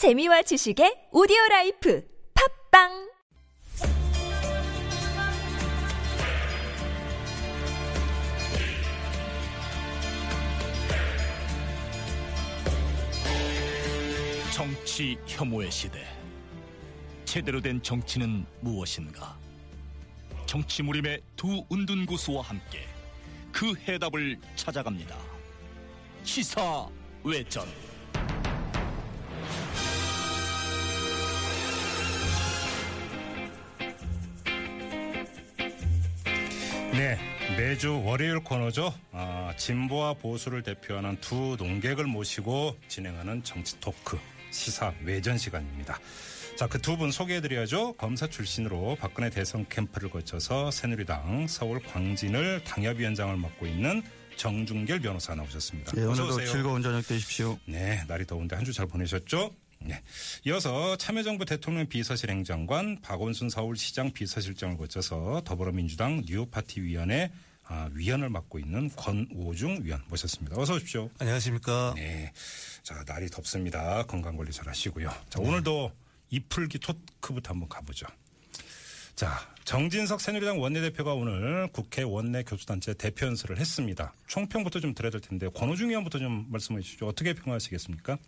재미와 지식의 오디오 라이프 팟빵 정치 혐오의 시대. 제대로 된 정치는 무엇인가? 정치 무림의 두 은둔고수와 함께 그 해답을 찾아갑니다. 시사 외전. 네, 매주 월요일 코너죠. 아, 진보와 보수를 대표하는 두 농객을 모시고 진행하는 정치 토크 시사 외전 시간입니다. 자, 그 두 분 소개해드려야죠. 검사 출신으로 박근혜 대선 캠프를 거쳐서 새누리당 서울 광진을 당협위원장을 맡고 있는 정중결 변호사 나오셨습니다. 네, 어서 오늘도 오세요. 즐거운 저녁 되십시오. 네, 날이 더운데 한 주 잘 보내셨죠? 네. 이어서 참여정부 대통령 비서실 행정관 박원순 서울시장 비서실장을 거쳐서 더불어민주당 뉴파티위원회 아, 위원을 맡고 있는 권오중 위원 모셨습니다. 어서 오십시오. 안녕하십니까. 네. 자, 날이 덥습니다. 건강 관리 잘 하시고요. 자, 오늘도 이풀기 토크부터 한번 가보죠. 자, 정진석 새누리당 원내대표가 오늘 국회 원내 교수단체 대표 연설을 했습니다. 총평부터 좀 드려야 될 텐데 권오중 위원부터 좀 말씀해 주시죠. 어떻게 평가하시겠습니까?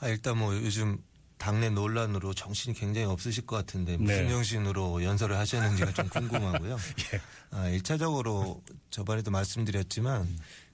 아, 일단 뭐 요즘 당내 논란으로 정신이 굉장히 없으실 것 같은데 무슨 네. 정신으로 연설을 하셨는지가 좀 궁금하고요. 예. 아, 1차적으로 저번에도 말씀드렸지만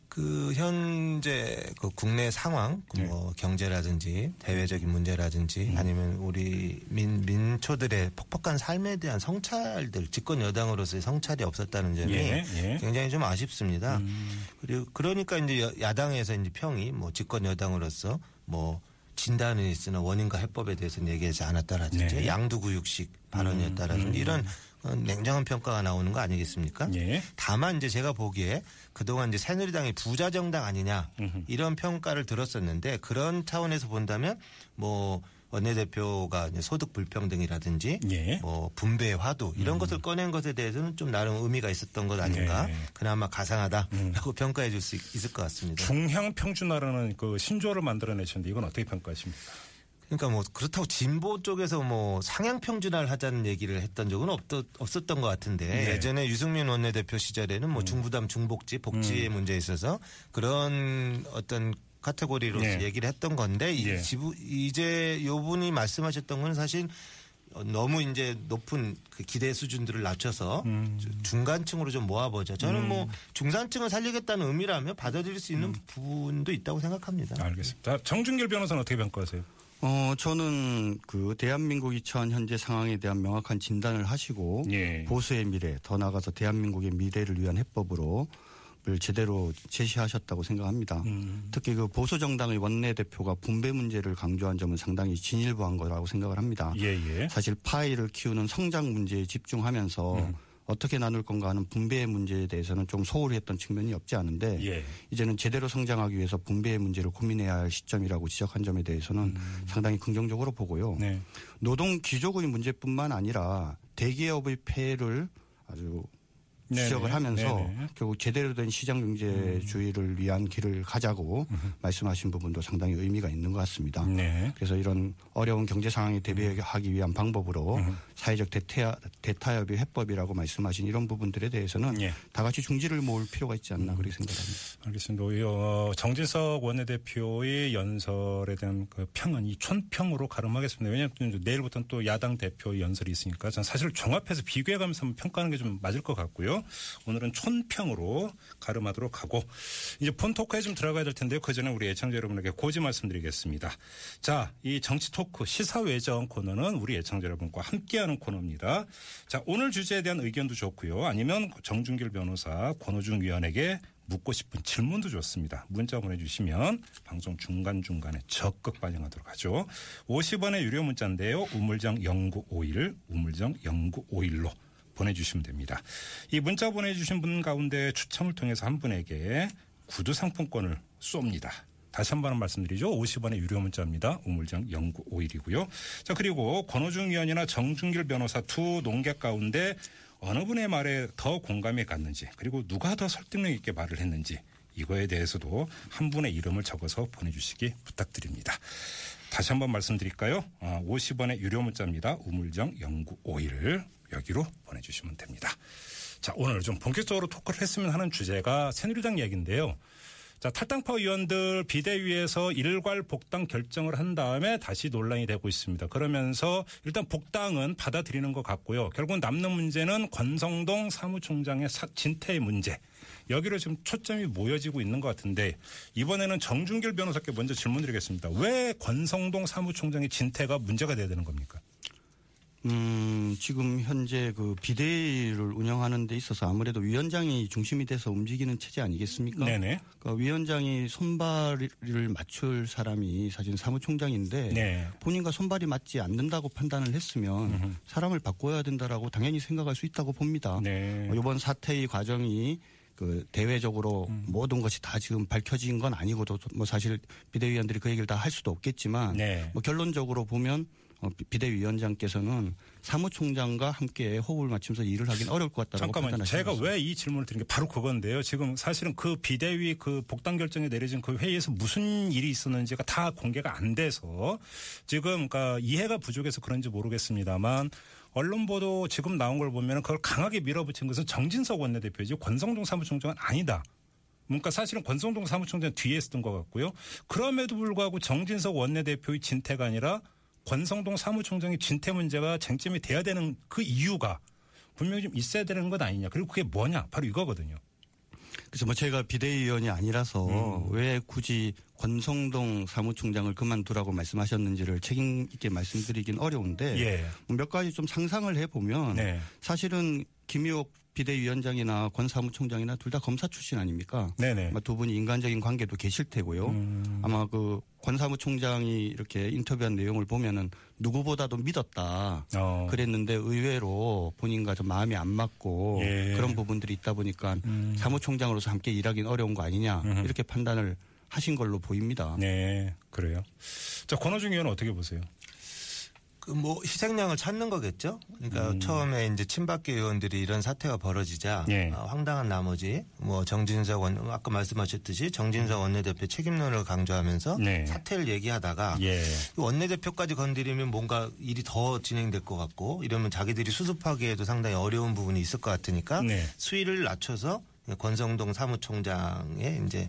그 현재 그 국내 상황 네. 뭐 경제라든지 대외적인 문제라든지 음. 아니면 우리 민 민초들의 퍽퍽한 삶에 대한 성찰들 집권 여당으로서의 성찰이 없었다는 점이 예, 예. 굉장히 좀 아쉽습니다. 음. 그리고 그러니까 이제 여- 야당에서 이제 평이 뭐 집권 여당으로서 뭐 진단은 있으나 원인과 해법에 대해서는 얘기하지 않았다라든지 네. 양두구육식 발언이었다라든지 이런 어, 냉정한 평가가 나오는 거 아니겠습니까? 예. 다만 이제 제가 보기에 그동안 이제 새누리당이 부자 정당 아니냐 음흠. 이런 평가를 들었었는데 그런 차원에서 본다면 뭐 원내대표가 소득 불평등이라든지 예. 뭐 분배의 화두 이런 것을 꺼낸 것에 대해서는 좀 나름 의미가 있었던 것 아닌가 네. 그나마 가상하다라고 평가해 줄 수 있을 것 같습니다. 중향 평준화라는 그 신조어를 만들어내셨는데 이건 어떻게 평가하십니까? 그러니까 뭐 그렇다고 진보 쪽에서 뭐 상향 평준화를 하자는 얘기를 했던 적은 없, 없었던 것 같은데 네. 음. 예전에 유승민 원내대표 시절에는 뭐 중부담 중복지 복지의 문제에 있어서 그런 어떤 카테고리로 네. 얘기를 했던 건데 이 예. 지부 이제 요 분이 말씀하셨던 건 사실 어, 너무 이제 높은 그 기대 수준들을 낮춰서 음. 중간층으로 좀 모아보자. 저는 뭐 중산층을 살리겠다는 의미라면 받아들일 수 있는 부분도 있다고 생각합니다. 알겠습니다. 자, 정준결 변호사는 어떻게 평가하세요? 어, 저는 그 대한민국이 처한 현재 상황에 대한 명확한 진단을 하시고 예. 보수의 미래, 더 나아가서 대한민국의 미래를 위한 해법으로 를 제대로 제시하셨다고 생각합니다. 음. 특히 그 보수 정당의 원내 대표가 분배 문제를 강조한 점은 상당히 진일보한 거라고 생각을 합니다. 예, 예. 사실 파이를 키우는 성장 문제에 집중하면서 음. 어떻게 나눌 건가 하는 분배의 문제에 대해서는 좀 소홀히 했던 측면이 없지 않은데 예. 이제는 제대로 성장하기 위해서 분배의 문제를 고민해야 할 시점이라고 지적한 점에 대해서는 상당히 긍정적으로 보고요. 음. 네. 노동 귀족의 문제뿐만 아니라 대기업의 폐해를 아주 네네. 지적을 하면서 네네. 결국 제대로 된 시장 경제주의를 위한 길을 가자고 말씀하신 부분도 상당히 의미가 있는 것 같습니다. 네. 그래서 이런 어려운 경제 상황에 대비하기 위한 방법으로 음. 사회적 대타, 대타협의 해법이라고 말씀하신 이런 부분들에 대해서는 예. 다 같이 중지를 모을 필요가 있지 않나 그렇게 생각합니다. 알겠습니다. 어, 정진석 원내대표의 연설에 대한 그 평은 이 촌평으로 가름하겠습니다. 왜냐하면 내일부터는 또 야당 대표 연설이 있으니까 저는 사실 종합해서 비교해가면서 한번 평가하는 게 좀 맞을 것 같고요. 오늘은 촌평으로 가름하도록 하고 이제 본 토크에 좀 들어가야 될 텐데요. 그 전에 우리 애청자 여러분에게 고지 말씀드리겠습니다. 자, 이 정치 토크 시사 외전 코너는 우리 애청자 여러분과 함께하는 코너입니다. 자, 오늘 주제에 대한 의견도 좋고요. 아니면 정준길 변호사, 권호중 위원에게 묻고 싶은 질문도 좋습니다. 문자 보내주시면 방송 중간중간에 적극 반영하도록 하죠. 50원의 유료 문자인데요. 우물정 0951, 우물정 0951로 보내주시면 됩니다. 이 문자 보내주신 분 가운데 추첨을 통해서 한 분에게 구두 상품권을 쏩니다. 다시 한 번 말씀드리죠. 50원의 유료 문자입니다. 우물정 0951이고요. 자, 그리고 권호중 의원이나 정준길 변호사 두 농객 가운데 어느 분의 말에 더 공감이 갔는지 그리고 누가 더 설득력 있게 말을 했는지 이거에 대해서도 한 분의 이름을 적어서 보내주시기 부탁드립니다. 다시 한번 말씀드릴까요? 아, 50원의 유료 문자입니다. 우물정 0951 여기로 보내주시면 됩니다. 자, 오늘 좀 본격적으로 토크를 했으면 하는 주제가 새누리당 이야기인데요. 자, 탈당파 의원들 비대위에서 일괄 복당 결정을 한 다음에 다시 논란이 되고 있습니다. 그러면서 일단 복당은 받아들이는 것 같고요. 결국 남는 문제는 권성동 사무총장의 사- 진퇴의 문제. 여기로 지금 초점이 모여지고 있는 것 같은데 이번에는 정준길 변호사께 먼저 질문드리겠습니다. 왜 권성동 사무총장의 진퇴가 문제가 돼야 되는 겁니까? 음, 지금 현재 그 비대위를 운영하는 데 있어서 아무래도 위원장이 중심이 돼서 움직이는 체제 아니겠습니까? 네네. 그 위원장이 손발을 맞출 사람이 사실 사무총장인데 네. 본인과 손발이 맞지 않는다고 판단을 했으면 사람을 바꿔야 된다라고 당연히 생각할 수 있다고 봅니다. 네. 어, 이번 사태의 과정이 그 대외적으로 음. 모든 것이 다 지금 밝혀진 건 아니고도 뭐 사실 비대위원들이 그 얘기를 다 할 수도 없겠지만 네. 뭐 결론적으로 보면 어, 비- 비대위원장께서는 사무총장과 함께 호흡을 맞추면서 일을 하기는 어려울 것 같다고 잠깐만요. 제가. 왜 이 질문을 드린 게 바로 그건데요. 지금 사실은 그 비대위 그 복당 결정이 내려진 그 회의에서 무슨 일이 있었는지가 다 공개가 안 돼서 지금 그러니까 이해가 부족해서 그런지 모르겠습니다만 언론 보도 지금 나온 걸 보면 그걸 강하게 밀어붙인 것은 정진석 원내대표지 권성동 사무총장은 아니다. 그러니까 사실은 권성동 사무총장 뒤에 있었던 것 같고요. 그럼에도 불구하고 정진석 원내대표의 진퇴가 아니라 권성동 사무총장의 진퇴 문제가 쟁점이 돼야 되는 그 이유가 분명히 좀 있어야 되는 것 아니냐. 그리고 그게 뭐냐. 바로 이거거든요. 그래서 뭐 제가 비대위원이 아니라서 음. 왜 굳이 권성동 사무총장을 그만두라고 말씀하셨는지를 책임 있게 말씀드리긴 어려운데 예. 몇 가지 좀 상상을 해보면 네. 사실은 김의옥 비대위원장이나 권 사무총장이나 둘 다 검사 출신 아닙니까? 네네. 두 분이 인간적인 관계도 계실 테고요. 음. 아마 그 권 사무총장이 이렇게 인터뷰한 내용을 보면은 누구보다도 믿었다. 어. 그랬는데 의외로 본인과 좀 마음이 안 맞고 예. 그런 부분들이 있다 보니까 음. 사무총장으로서 함께 일하기는 어려운 거 아니냐 음흠. 이렇게 판단을 하신 걸로 보입니다. 네. 그래요. 자, 권호중 의원은 어떻게 보세요? 그 뭐 희생양을 찾는 거겠죠. 그러니까 처음에 이제 친박계 의원들이 이런 사태가 벌어지자 예. 어, 황당한 나머지 뭐 정진석 원 아까 말씀하셨듯이 정진석 원내대표 책임론을 강조하면서 네. 사태를 얘기하다가 예. 원내대표까지 건드리면 뭔가 일이 더 진행될 것 같고 이러면 자기들이 수습하기에도 상당히 어려운 부분이 있을 것 같으니까 네. 수위를 낮춰서 권성동 사무총장의 이제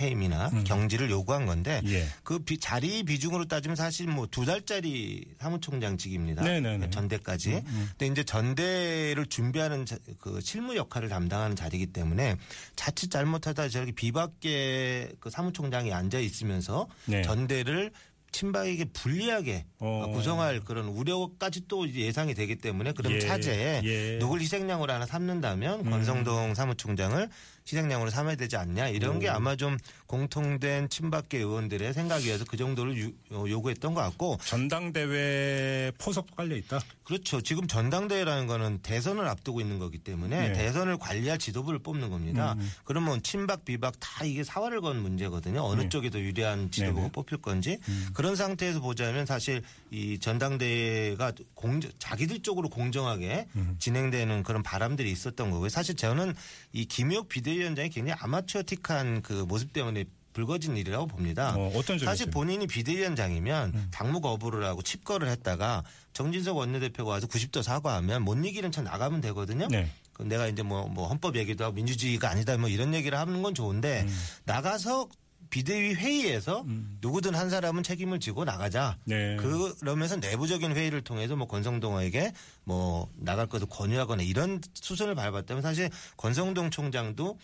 해임이나 경지를 요구한 건데 음. 예. 그 비- 자리 비중으로 따지면 사실 뭐 두 달짜리 사무총장직입니다. 네네네. 음, 전대까지. 근데 이제 전대를 준비하는 자- 그 실무 역할을 담당하는 자리이기 때문에 자칫 잘못하다 저렇게 비박계 그 사무총장이 앉아 있으면서 네. 전대를 친박에게 불리하게 어. 구성할 그런 우려까지 또 예상이 되기 때문에 그럼 예. 차제에 예. 음. 누굴 희생양으로 하나 삼는다면 권성동 사무총장을 희생양으로 삼아야 되지 않냐? 이런 게 아마 좀 공통된 친박계 의원들의 생각이어서 그 정도를 유- 어, 요구했던 것 같고 전당대회 포석도 깔려 있다. 그렇죠. 지금 전당대회라는 거는 대선을 앞두고 있는 거기 때문에 네. 대선을 관리할 지도부를 뽑는 겁니다. 음. 그러면 친박 비박 다 이게 사활을 건 문제거든요. 어느 네. 쪽이 더 유리한 지도부가 네네. 음. 뽑힐 건지 그런 상태에서 보자면 사실 이 전당대회가 공정, 자기들 쪽으로 공정하게 음. 진행되는 그런 바람들이 있었던 거고요. 사실 저는 이 김의옥 비대위원장이 굉장히 아마추어틱한 그 모습 때문에 불거진 일이라고 봅니다. 어, 점이 사실? 본인이 비대위원장이면 음. 당무 거부를 하고 칩거를 했다가 정진석 원내대표가 와서 90도 사과하면 못 이기는 차 나가면 되거든요. 네. 그 내가 이제 뭐, 뭐 헌법 얘기도 하고 민주주의가 아니다 뭐 이런 얘기를 하는 건 좋은데 음. 나가서 비대위 회의에서 누구든 한 사람은 책임을 지고 나가자. 네. 그러면서 내부적인 회의를 통해서 뭐 권성동에게 뭐 나갈 것을 권유하거나 이런 수순을 밟았다면 사실 권성동 총장도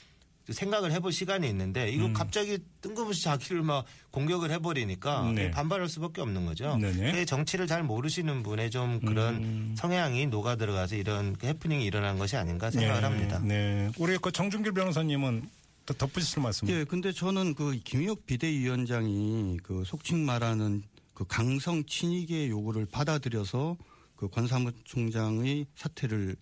생각을 해볼 시간이 있는데 이거 갑자기 뜬금없이 자기를 막 공격을 해버리니까 음. 네. 반발할 수밖에 없는 거죠. 네네. 정치를 잘 모르시는 분의 좀 그런 음. 성향이 녹아 들어가서 이런 그 해프닝이 일어난 것이 아닌가 생각을 네. 합니다. 네. 우리 그 정준길 변호사님은 또 덧붙이실 말씀. 예, 근데 저는 그 김의옥 비대위원장이 그 속칭 말하는 그 강성 친이계 요구를 받아들여서 그 권 사무총장의 사퇴를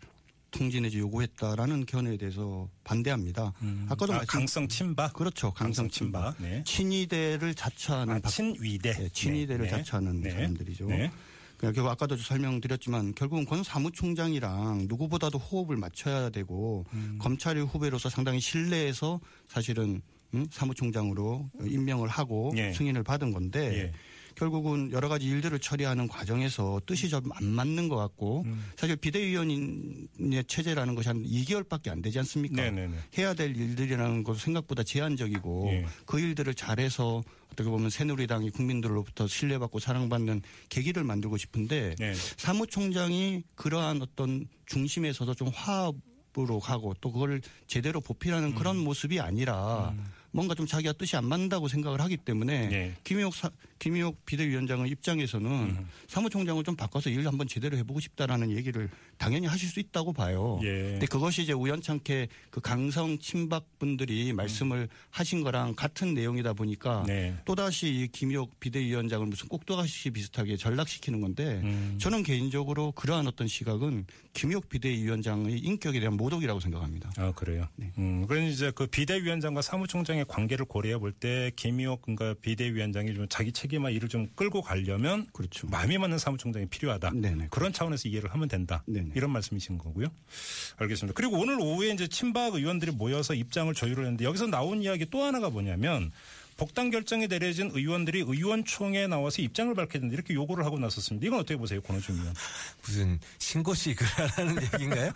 통지 내지 요구했다라는 견해에 대해서 반대합니다. 아까도 아, 말씀 강성 친박. 그렇죠. 강성 친박. 네. 친이대를 자처하는 아, 박- 친위대. 네, 친위대를 네. 자처하는 네. 사람들이죠. 네. 결국 아까도 설명드렸지만 결국은 권 사무총장이랑 누구보다도 호흡을 맞춰야 되고 음. 검찰의 후배로서 상당히 신뢰해서 사실은 음, 사무총장으로 임명을 하고 예. 승인을 받은 건데 예. 결국은 여러 가지 일들을 처리하는 과정에서 뜻이 좀 안 맞는 것 같고 음. 사실 비대위원의 체제라는 것이 한 2개월밖에 안 되지 않습니까? 네네네. 해야 될 일들이라는 것은 생각보다 제한적이고 예. 그 일들을 잘해서 어떻게 보면 새누리당이 국민들로부터 신뢰받고 사랑받는 계기를 만들고 싶은데 네. 사무총장이 그러한 어떤 중심에 서서 좀 화합 으로 가고 또 그걸 제대로 보필하는 그런 음. 모습이 아니라 뭔가 좀 자기가 뜻이 안 맞는다고 생각을 하기 때문에 네. 김희옥 사, 김희옥 비대위원장의 입장에서는 음. 사무총장을 좀 바꿔서 일 한번 제대로 해보고 싶다라는 얘기를 당연히 하실 수 있다고 봐요. 예. 근데 그것이 이제 우연찮게 그 강성 친박 분들이 말씀을 하신 거랑 같은 내용이다 보니까 네. 또다시 이 김희옥 비대위원장을 무슨 꼭두가시 비슷하게 전락시키는 건데 음. 저는 개인적으로 그러한 어떤 시각은 김희옥 비대위원장의 인격에 대한 모독이라고 생각합니다. 아 그래요. 네. 음, 그러니 이제 그 비대위원장과 사무총장의 관계를 고려해 볼 때 김희옥 그러니까 비대위원장이 좀 자기 책임 화 일을 좀 끌고 가려면 그렇죠. 마음이 맞는 사무총장이 필요하다. 네네. 그런 차원에서 이해를 하면 된다. 네네. 이런 말씀이신 거고요. 알겠습니다. 그리고 오늘 오후에 이제 친박 의원들이 모여서 입장을 조율을 했는데 여기서 나온 이야기 또 하나가 뭐냐면 복당 결정이 내려진 의원들이 의원총회에 나와서 입장을 된다 이렇게 요구를 하고 나섰습니다. 이건 어떻게 보세요, 권호중 의원? 무슨 신고식을 하라는 얘기인가요?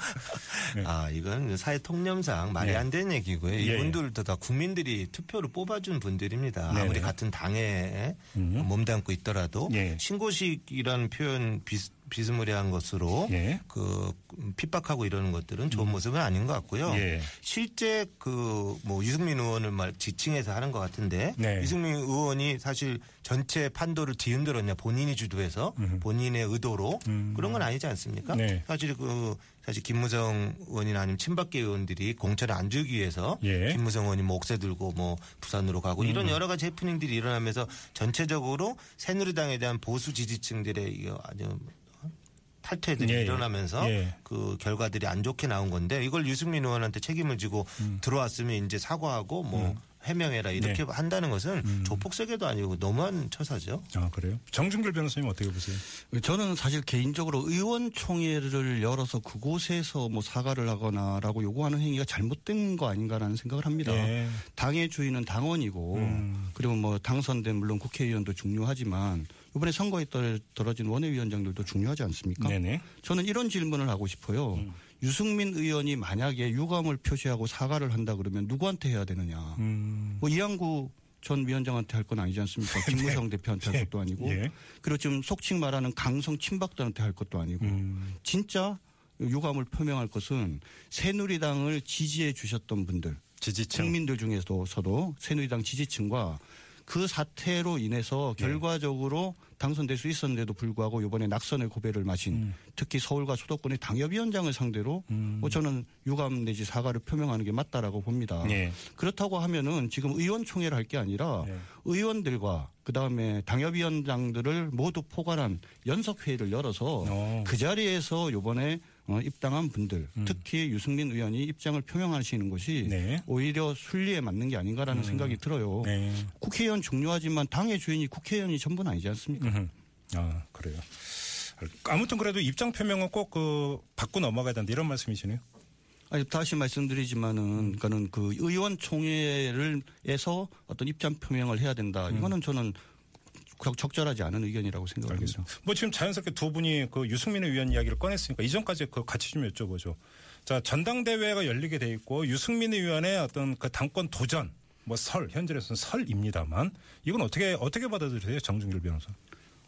아 이건 사회 통념상 말이 네. 안 되는 얘기고요. 예, 이분들도 다 국민들이 투표로 뽑아준 분들입니다. 네네. 아무리 같은 당에 몸담고 있더라도 예. 신고식이라는 표현 비스, 비스무리한 것으로 예. 그 핍박하고 이러는 것들은 좋은 모습은 아닌 것 같고요. 예. 실제 그 뭐 유승민 의원을 말 지칭해서 하는 것 같은데 네. 유승민 의원이 사실 전체 판도를 뒤흔들었냐 본인이 주도해서 본인의 의도로 그런 건 아니지 않습니까? 네. 사실 그 사실 김무성 의원이나 아니면 친박계 의원들이 공천을 안 주기 위해서 예. 김무성 의원이 뭐 옥새 들고 뭐 부산으로 가고 음. 이런 여러 가지 해프닝들이 일어나면서 전체적으로 새누리당에 대한 보수 지지층들의 이거 아주 탈퇴들이 예, 예. 일어나면서 예. 그 결과들이 안 좋게 나온 건데 이걸 유승민 의원한테 책임을 지고 음. 들어왔으면 이제 사과하고 뭐 해명해라 이렇게 네. 한다는 것은 음. 조폭 세계도 아니고 너무한 처사죠. 아 그래요? 정준길 변호사님 어떻게 보세요? 저는 사실 개인적으로 의원총회를 열어서 그곳에서 뭐 사과를 하거나라고 요구하는 행위가 잘못된 거 아닌가라는 생각을 합니다. 예. 당의 주인은 당원이고 음. 그리고 뭐 당선된 물론 국회의원도 중요하지만 이번에 선거에 떨- 떨어진 원외위원장들도 중요하지 않습니까? 네네. 저는 이런 질문을 하고 싶어요. 음. 유승민 의원이 만약에 유감을 표시하고 사과를 한다 그러면 누구한테 해야 되느냐? 음. 뭐 이양구 전 위원장한테 할 건 아니지 않습니까? 김무성 대표한테 할 것도 아니고 예. 그리고 지금 속칭 말하는 강성 친박들한테 할 것도 아니고 음. 진짜 유감을 표명할 것은 새누리당을 지지해 주셨던 분들 지지층. 국민들 중에서도 새누리당 지지층과 그 사태로 인해서 네. 결과적으로 당선될 수 있었는데도 불구하고 이번에 낙선의 고배를 마신 음. 특히 서울과 수도권의 당협위원장을 상대로 음. 뭐 저는 유감 내지 사과를 표명하는 게 맞다라고 봅니다. 예. 그렇다고 하면은 지금 의원총회를 할 게 아니라 네. 의원들과 그 다음에 당협위원장들을 모두 포괄한 연석회의를 열어서 어. 그 자리에서 요번에 어, 입당한 분들 특히 유승민 의원이 입장을 표명하시는 것이 음. 네. 오히려 순리에 맞는 게 아닌가라는 생각이 들어요. 네. 국회의원 중요하지만 당의 주인이 국회의원이 전부는 아니지 않습니까? 음흠. 아 그래요. 아무튼 그래도 입장 표명은 꼭 그 받고 넘어가야 된다 이런 말씀이시네요. 아니 다시 말씀드리지만은 그는 그 의원총회를 에서 어떤 입장 표명을 해야 된다. 이거는 저는 적- 적절하지 않은 의견이라고 생각합니다. 뭐 지금 자연스럽게 두 분이 그 유승민 의원 이야기를 꺼냈으니까 이전까지 그 같이 좀 여쭤보죠. 자 전당대회가 열리게 돼 있고 유승민 의원의 어떤 그 당권 도전 뭐 설 현재로서는 설입니다만 이건 어떻게 어떻게 받아들이세요 정준길 변호사?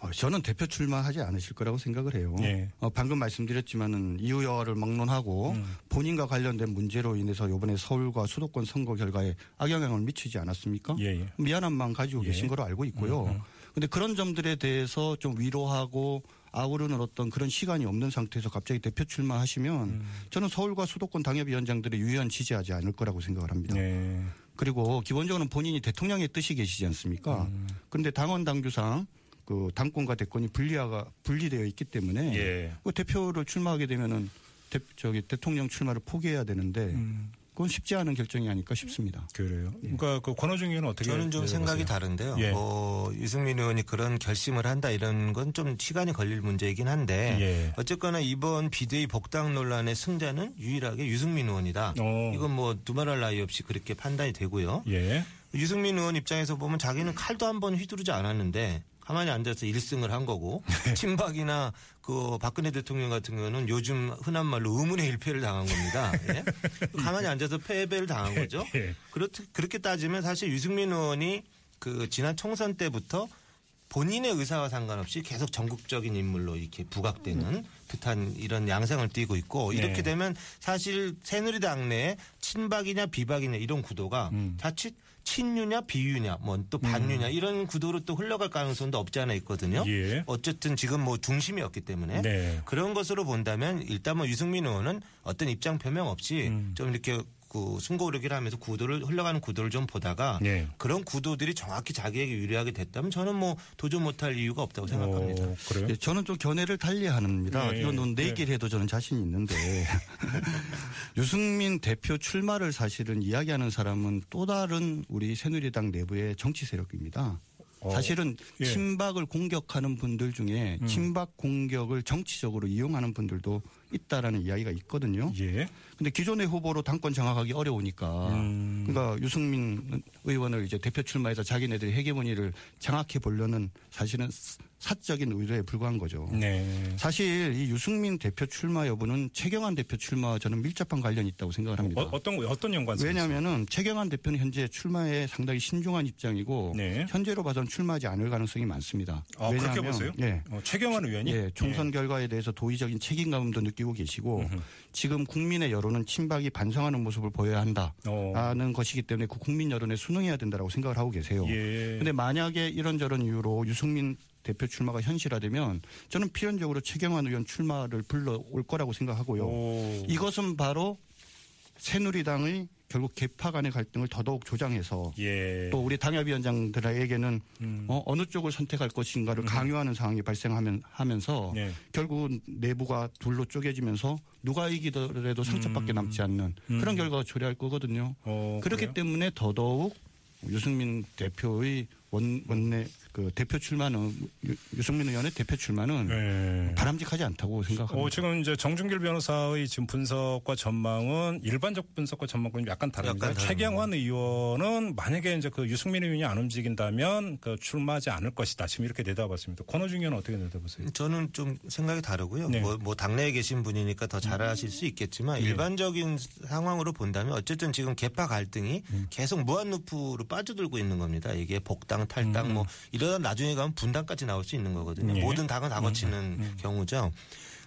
어, 저는 대표 출마하지 않으실 거라고 생각을 해요. 예. 어, 방금 말씀드렸지만은 이유여를 막론하고 음. 본인과 관련된 문제로 인해서 이번에 서울과 수도권 선거 결과에 악영향을 미치지 않았습니까? 예, 예. 미안한 마음 가지고 예. 계신 거로 알고 있고요. 근데 그런 점들에 대해서 좀 위로하고 아우르는 어떤 그런 시간이 없는 상태에서 갑자기 대표 출마하시면 음. 저는 서울과 수도권 당협위원장들의 유연 지지하지 않을 거라고 생각을 합니다. 네. 그리고 기본적으로는 본인이 대통령의 뜻이 계시지 않습니까? 음. 그런데 당원 당규상 그 당권과 대권이 분리화가 분리되어 있기 때문에 예. 그 대표를 출마하게 되면은 대, 저기 대통령 출마를 포기해야 되는데 음. 그건 쉽지 않은 결정이 아닐까 싶습니다. 그래요. 그러니까 그 권호중 의원은 어떻게 저는 좀 생각이? 다른데요. 예. 뭐 유승민 의원이 그런 결심을 한다 이런 건 좀 시간이 걸릴 문제이긴 한데 예. 어쨌거나 이번 비대위 복당 논란의 승자는 유일하게 유승민 의원이다. 어. 이건 뭐 두말할 나위 없이 그렇게 판단이 되고요. 예. 유승민 의원 입장에서 보면 자기는 칼도 한 번 휘두르지 않았는데 가만히 앉아서 1승을 한 거고 친박이나 그 박근혜 대통령 같은 경우는 요즘 흔한 말로 의문의 일패를 당한 겁니다. 예? 가만히 앉아서 패배를 당한 거죠. 예. 그렇 그렇게 따지면 사실 유승민 의원이 그 지난 총선 때부터 본인의 의사와 상관없이 계속 전국적인 인물로 이렇게 부각되는 듯한 이런 양상을 띠고 있고 네. 이렇게 되면 사실 새누리당 내에 친박이냐 비박이냐 이런 구도가 음. 자칫 친유냐 비유냐 뭐 또 반유냐 이런 구도로 또 흘러갈 가능성도 없지 않아 있거든요. 예. 어쨌든 지금 뭐 중심이었기 때문에 네. 그런 것으로 본다면 일단 뭐 유승민 의원은 어떤 입장 표명 없이 음. 좀 이렇게 그 승고르기를 하면서 구도를 흘러가는 구도를 좀 보다가 네. 그런 구도들이 정확히 자기에게 유리하게 됐다면 저는 뭐 도전 못할 이유가 없다고 생각합니다. 어, 그래요? 예, 저는 좀 견해를 달리합니다. 예, 이건 예. 네길 해도 저는 자신 있는데 유승민 대표 출마를 사실은 이야기하는 사람은 또 다른 우리 새누리당 내부의 정치 세력입니다. 어, 사실은 예. 음. 친박을 공격하는 분들 중에 친박 공격을 정치적으로 이용하는 분들도 있다라는 이야기가 있거든요. 예. 근데 기존의 후보로 당권 장악하기 어려우니까 음. 그러니까 유승민 의원을 이제 대표 출마해서 자기네들의 헤게모니를 장악해 보려는 사실은 사적인 의도에 불과한 거죠. 네. 사실 이 유승민 대표 출마 여부는 최경환 대표 출마와 저는 밀접한 관련이 있다고 생각을 합니다. 어, 어떤 어떤 연관성? 왜냐하면은 최경환 대표는 현재 출마에 상당히 신중한 입장이고 네. 현재로 봐서는 출마하지 않을 가능성이 많습니다. 아, 그렇게 왜냐하면, 보세요? 예. 어, 최경환 의원이 예, 총선 결과에 대해서 도의적인 책임감도 느끼고 계시고 지금 국민의 여론은 친박이 반성하는 모습을 보여야 어. 한다라는 것이기 때문에 그 국민 여론에 순응해야 된다고 생각을 하고 계세요. 예. 근데 만약에 이런저런 이유로 유승민 대표 출마가 현실화되면 저는 필연적으로 최경환 의원 출마를 불러올 거라고 생각하고요. 오. 이것은 바로 새누리당의 결국 개파 간의 갈등을 더더욱 조장해서 예. 또 우리 당협위원장들에게는 음. 어, 어느 쪽을 선택할 것인가를 강요하는 상황이 발생하면 하면서 네. 결국은 내부가 둘로 쪼개지면서 누가 이기더라도 상처밖에 남지 않는 그런 결과가 초래할 거거든요. 음. 어, 그렇기 그래요? 때문에 더더욱 유승민 대표의 원, 원내 그 대표 출마는 유- 유승민 의원의 대표 출마는 예. 바람직하지 않다고 생각합니다. 어, 지금 이제 정준길 변호사의 지금 분석과 전망은 일반적 분석과 전망과는 약간 다릅니다. 약간. 최경환 의원은 만약에 이제 그 유승민 의원이 안 움직인다면 그 출마하지 않을 것이다. 지금 이렇게 내다봤습니다. 권호중 의원은 어떻게 내다보세요? 저는 좀 생각이 다르고요. 네. 뭐, 뭐 당내에 계신 분이니까 더 잘 아실 수 있겠지만 일반적인 상황으로 본다면 어쨌든 지금 개파 갈등이 계속 무한루프로 빠져들고 있는 겁니다. 이게 복당, 탈당 뭐 이러다 나중에 가면 분당까지 나올 수 있는 거거든요. 예. 모든 당은 다 거치는 경우죠.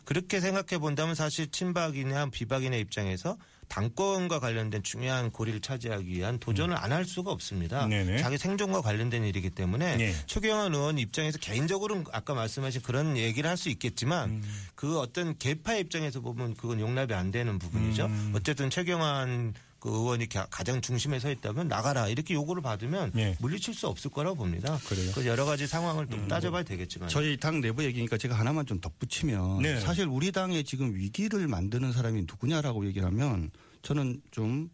그렇게 생각해 본다면 사실 친박이나 비박인의 입장에서 당권과 관련된 중요한 고리를 차지하기 위한 도전을 안 할 수가 없습니다. 네네. 자기 생존과 관련된 일이기 때문에 네. 최경환 의원 입장에서 개인적으로는 아까 말씀하신 그런 얘기를 할 수 있겠지만 그 어떤 개파 입장에서 보면 그건 용납이 안 되는 부분이죠. 어쨌든 최경환 그 의원이 가- 가장 중심에 서 있다면 나가라 이렇게 요구를 받으면 네. 물리칠 수 없을 거라고 봅니다. 그래요? 그 여러 가지 상황을 좀 따져봐야 되겠지만 저희 당 내부 얘기니까 제가 하나만 좀 덧붙이면 네. 사실 우리 당에 지금 위기를 만드는 사람이 누구냐라고 얘기를 하면 저는 좀,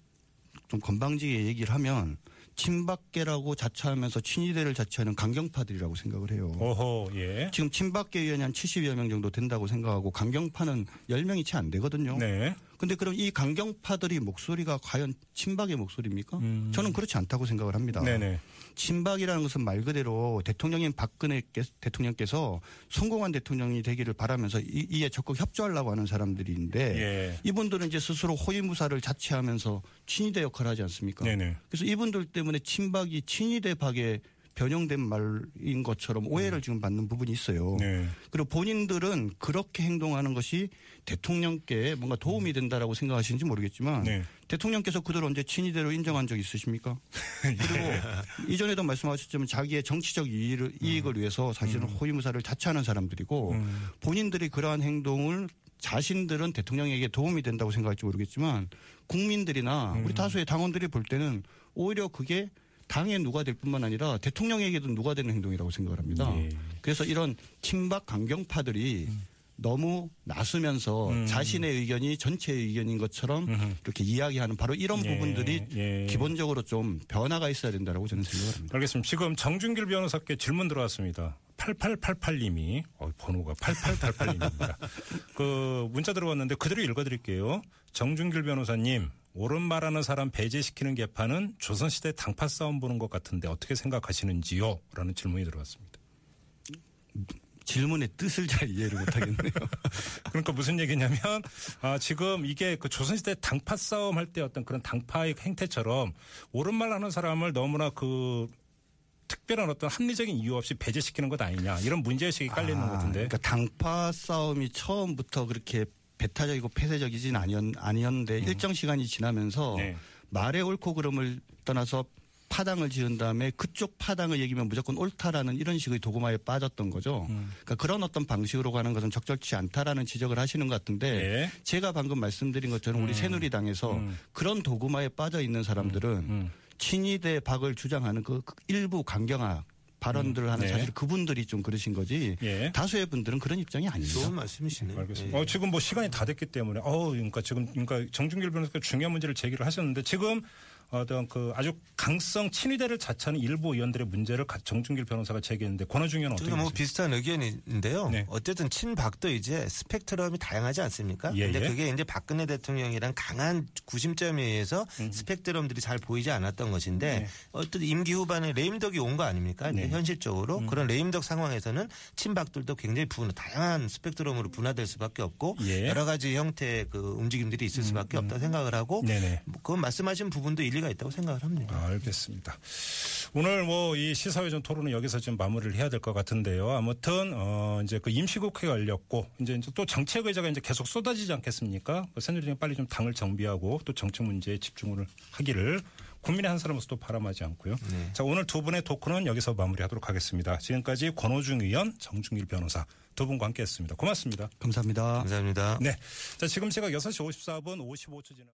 좀 건방지게 얘기를 하면 친박계라고 자처하면서 친이대를 자처하는 강경파들이라고 생각을 해요. 오호, 예. 지금 친박계 의원이 한 70여 명 정도 된다고 생각하고 강경파는 10명이 채 안 되거든요. 네. 근데 그럼 이 강경파들이 목소리가 과연 친박의 목소리입니까? 음. 저는 그렇지 않다고 생각을 합니다. 네네. 친박이라는 것은 말 그대로 대통령인 박근혜 께- 대통령께서 성공한 대통령이 되기를 바라면서 이, 이에 적극 협조하려고 하는 사람들인데 예. 이분들은 이제 스스로 호위무사를 자처하면서 친위대 역할을 하지 않습니까? 네네. 그래서 이분들 때문에 친박이 친위대 박에 변형된 말인 것처럼 오해를 지금 받는 부분이 있어요. 음. 네. 그리고 본인들은 그렇게 행동하는 것이 대통령께 뭔가 도움이 된다라고 생각하시는지 모르겠지만 네. 대통령께서 그들 언제 친위대로 인정한 적 있으십니까? 그리고 이전에도 말씀하셨지만 자기의 정치적 이익을, 이익을 위해서 사실은 호위무사를 자처하는 사람들이고 음. 본인들이 그러한 행동을 자신들은 대통령에게 도움이 된다고 생각할지 모르겠지만 국민들이나 음. 우리 다수의 당원들이 볼 때는 오히려 그게 당에 누가 될 뿐만 아니라 대통령에게도 누가 되는 행동이라고 생각을 합니다. 예. 그래서 이런 친박 강경파들이 너무 나서면서 음. 자신의 의견이 전체의 의견인 것처럼 음흠. 이렇게 이야기하는 바로 이런 예, 부분들이 예. 기본적으로 좀 변화가 있어야 된다고 저는 생각을 합니다. 알겠습니다. 지금 정준길 변호사께 질문 들어왔습니다. 8888님이 어, 번호가 8888님입니다. 그 문자 들어왔는데 그대로 읽어드릴게요. 정준길 변호사님 옳은 말하는 사람 배제시키는 개파는 조선시대 당파 싸움 보는 것 같은데 어떻게 생각하시는지요? 라는 질문이 들어왔습니다. 질문의 뜻을 잘 이해를 못하겠네요. 그러니까 무슨 얘기냐면 아, 지금 이게 그 조선시대 당파 싸움 할 때 어떤 그런 당파의 행태처럼 옳은 말 하는 사람을 너무나 그 특별한 어떤 합리적인 이유 없이 배제시키는 것 아니냐 이런 문제의식이 깔려 있는 것 같은데. 그러니까 당파 싸움이 처음부터 그렇게 배타적이고 폐쇄적이진 아니었, 아니었는데 일정 시간이 지나면서 음. 네. 말의 옳고 그름을 떠나서 파당을 지은 다음에 그쪽 파당을 얘기면 무조건 옳다라는 이런 식의 도구마에 빠졌던 거죠. 음. 그러니까 그런 어떤 방식으로 가는 것은 적절치 않다라는 지적을 하시는 것 같은데 네. 제가 방금 말씀드린 것처럼 우리 새누리당에서 음. 그런 도구마에 빠져 있는 사람들은 음. 친위대 박을 주장하는 그 일부 강경화 발언들을 하는 네. 사실 그분들이 좀 그러신 거지 예. 다수의 분들은 그런 입장이 아닙니다. 좋은 말씀이시네요. 알겠습니다. 예. 어, 지금 뭐 시간이 다 됐기 때문에, 어, 그러니까 지금, 그러니까 정준길 변호사가 중요한 문제를 제기를 하셨는데 지금 어떤 그 아주 강성 친위대를 자처하는 일부 의원들의 문제를 가- 정준길 변호사가 제기했는데 권호중 의원은 어떻게 뭐 보세요? 비슷한 의견인데요. 네. 어쨌든 친박도 이제 스펙트럼이 다양하지 않습니까? 예, 근데 예. 그게 이제 박근혜 대통령이랑 강한 구심점에 의해서 음. 스펙트럼들이 잘 보이지 않았던 것인데 네. 어떤 임기 후반에 레임덕이 온 거 아닙니까? 네. 현실적으로 음. 그런 레임덕 상황에서는 친박들도 굉장히 분 다양한 스펙트럼으로 분화될 수밖에 없고 예. 여러 가지 형태의 그 움직임들이 있을 수밖에 없다 생각을 하고 네네. 뭐 그건 말씀하신 부분도 일 리가 있다고 생각을 합니다. 아, 알겠습니다. 오늘 뭐 이 시사회전 토론은 여기서 좀 마무리를 해야 될 것 같은데요. 아무튼 어 이제 그 임시국회가 열렸고 이제 이제 또 정책 의제가 이제 계속 쏟아지지 않겠습니까? 뭐 새누리당 빨리 좀 당을 정비하고 또 정책 문제에 집중을 하기를 국민의 한 사람으로서 또 바람하지 않고요. 네. 자 오늘 두 분의 토크는 여기서 마무리하도록 하겠습니다. 지금까지 권호중 의원, 정중일 변호사 두 분과 함께했습니다. 고맙습니다. 감사합니다. 감사합니다. 네. 자 지금 시각 6시 54분 55초 지나.